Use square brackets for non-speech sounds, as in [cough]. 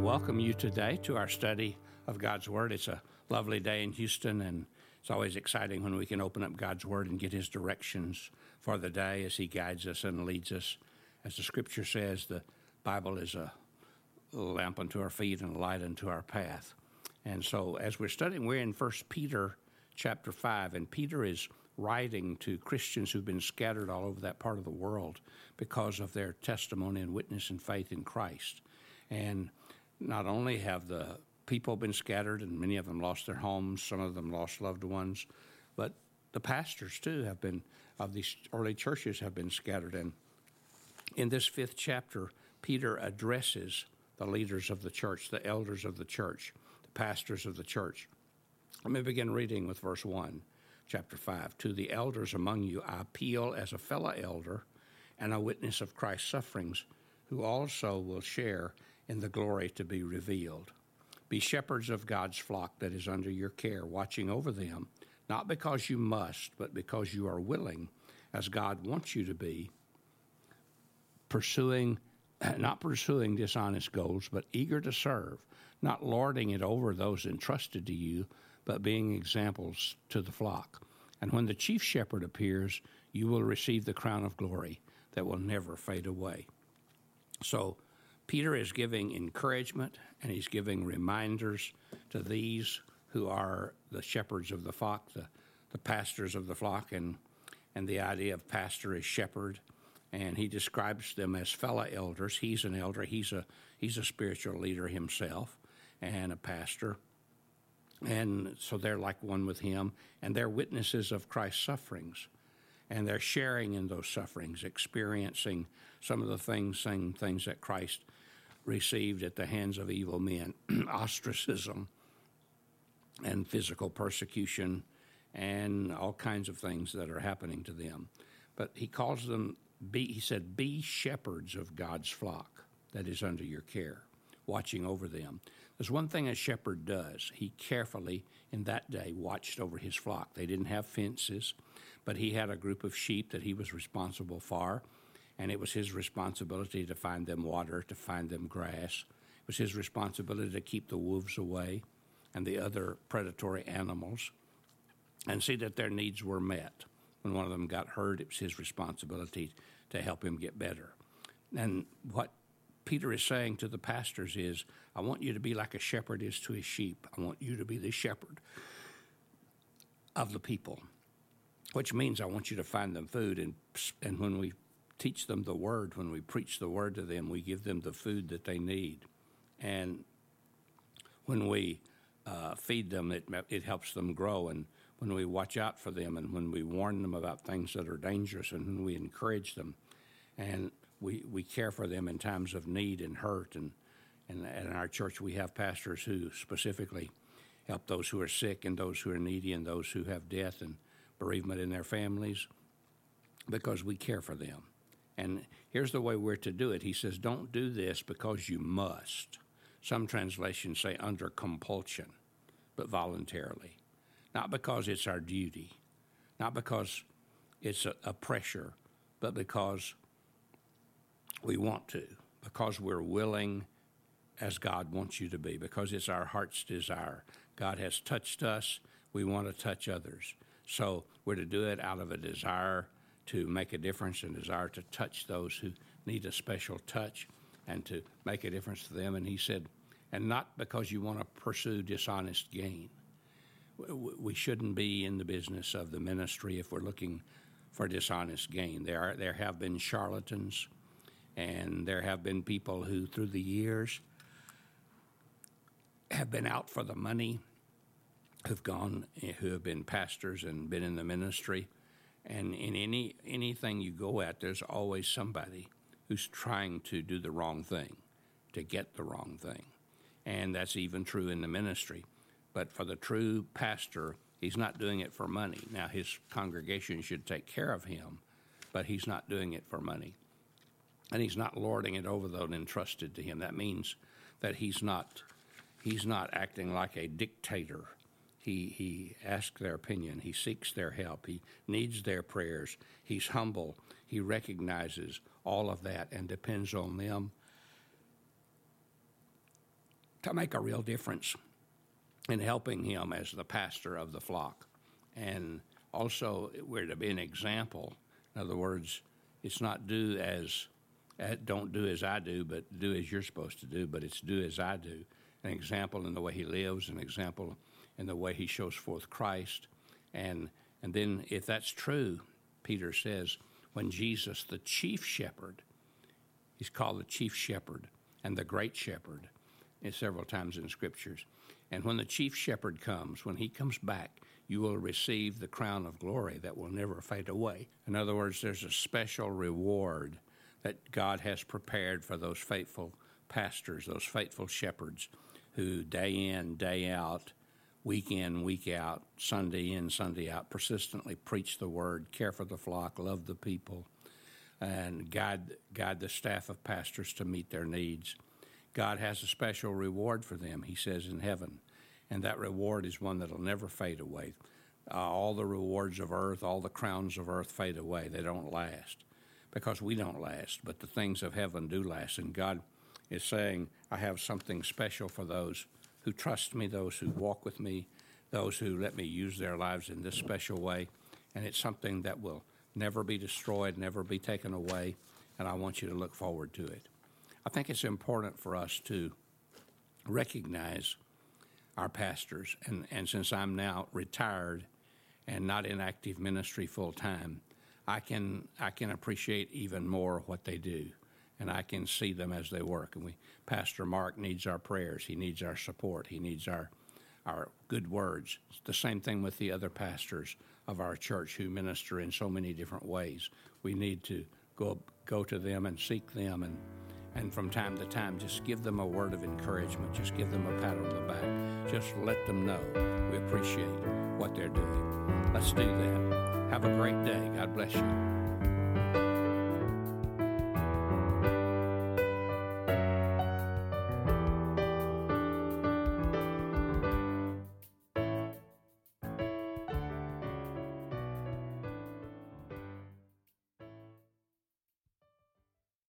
welcome you today to our study of God's Word. It's a lovely day in Houston, and it's always exciting when we can open up God's Word and get His directions for the day as He guides us and leads us. As the Scripture says, the Bible is a lamp unto our feet and a light unto our path. And so, as we're studying, we're in First Peter chapter five, and Peter is writing to Christians who've been scattered all over that part of the world because of their testimony and witness and faith in Christ. And not only have the people been scattered and many of them lost their homes, some of them lost loved ones, but the pastors too have been of these early churches have been scattered. And in this fifth chapter, Peter addresses the leaders of the church, the elders of the church, the pastors of the church. Let me begin reading with verse 1, chapter 5. To the elders among you, I appeal as a fellow elder and a witness of Christ's sufferings, who also will share in the glory to be revealed. Be shepherds of God's flock that is under your care, watching over them, not because you must, but because you are willing, as God wants you to be, pursuing, [clears throat] not pursuing dishonest goals, but eager to serve, not lording it over those entrusted to you, but being examples to the flock. And when the chief shepherd appears, you will receive the crown of glory that will never fade away. So, Peter is giving encouragement and he's giving reminders to these who are the shepherds of the flock, the, the pastors of the flock, and, and the idea of pastor is shepherd. And he describes them as fellow elders. He's an elder, he's a, he's a spiritual leader himself and a pastor. And so they're like one with him, and they're witnesses of Christ's sufferings. And they're sharing in those sufferings, experiencing some of the things, same things that Christ received at the hands of evil men [clears throat] ostracism and physical persecution and all kinds of things that are happening to them. But he calls them, be, he said, be shepherds of God's flock that is under your care, watching over them. There's one thing a shepherd does. He carefully, in that day, watched over his flock. They didn't have fences, but he had a group of sheep that he was responsible for and it was his responsibility to find them water, to find them grass. It was his responsibility to keep the wolves away and the other predatory animals and see that their needs were met. When one of them got hurt, it was his responsibility to help him get better. And what Peter is saying to the pastors is, I want you to be like a shepherd is to his sheep. I want you to be the shepherd of the people, which means I want you to find them food. And, and when we teach them the word. When we preach the word to them, we give them the food that they need. And when we uh, feed them, it, it helps them grow. And when we watch out for them and when we warn them about things that are dangerous and when we encourage them and we, we care for them in times of need and hurt. And, and, and in our church, we have pastors who specifically help those who are sick and those who are needy and those who have death and bereavement in their families because we care for them. And here's the way we're to do it. He says, Don't do this because you must. Some translations say under compulsion, but voluntarily. Not because it's our duty, not because it's a, a pressure, but because we want to, because we're willing as God wants you to be, because it's our heart's desire. God has touched us, we want to touch others. So we're to do it out of a desire to make a difference and desire to touch those who need a special touch and to make a difference to them. And he said, and not because you want to pursue dishonest gain. We shouldn't be in the business of the ministry if we're looking for dishonest gain. There, are, there have been charlatans, and there have been people who, through the years, have been out for the money, who've gone, eh, who have been pastors and been in the ministry and in any anything you go at, there's always somebody who's trying to do the wrong thing, to get the wrong thing. And that's even true in the ministry. But for the true pastor, he's not doing it for money. Now, his congregation should take care of him, but he's not doing it for money. And he's not lording it over those entrusted to him. That means that he's not, he's not acting like a dictator he, he asks their opinion. He seeks their help. He needs their prayers. He's humble. He recognizes all of that and depends on them to make a real difference in helping him as the pastor of the flock. And also, we're to be an example. In other words, it's not do as uh, don't do as I do, but do as you're supposed to do, but it's do as I do. An example in the way he lives, an example in the way he shows forth Christ. And, and then, if that's true, Peter says, when Jesus, the chief shepherd, he's called the chief shepherd and the great shepherd eh, several times in scriptures. And when the chief shepherd comes, when he comes back, you will receive the crown of glory that will never fade away. In other words, there's a special reward that God has prepared for those faithful pastors, those faithful shepherds who day in, day out, week in, week out, Sunday in, Sunday out, persistently preach the word, care for the flock, love the people, and guide, guide the staff of pastors to meet their needs. God has a special reward for them, he says in heaven, and that reward is one that'll never fade away. Uh, all the rewards of earth, all the crowns of earth fade away, they don't last because we don't last, but the things of heaven do last. And God is saying, I have something special for those who trust me, those who walk with me, those who let me use their lives in this special way. And it's something that will never be destroyed, never be taken away. And I want you to look forward to it. I think it's important for us to recognize our pastors. And, and since I'm now retired and not in active ministry full time, I can I can appreciate even more what they do, and I can see them as they work. And we, Pastor Mark needs our prayers. He needs our support. He needs our our good words. It's the same thing with the other pastors of our church who minister in so many different ways. We need to go go to them and seek them and and from time to time just give them a word of encouragement just give them a pat on the back just let them know we appreciate what they're doing let's do that have a great day. God bless you.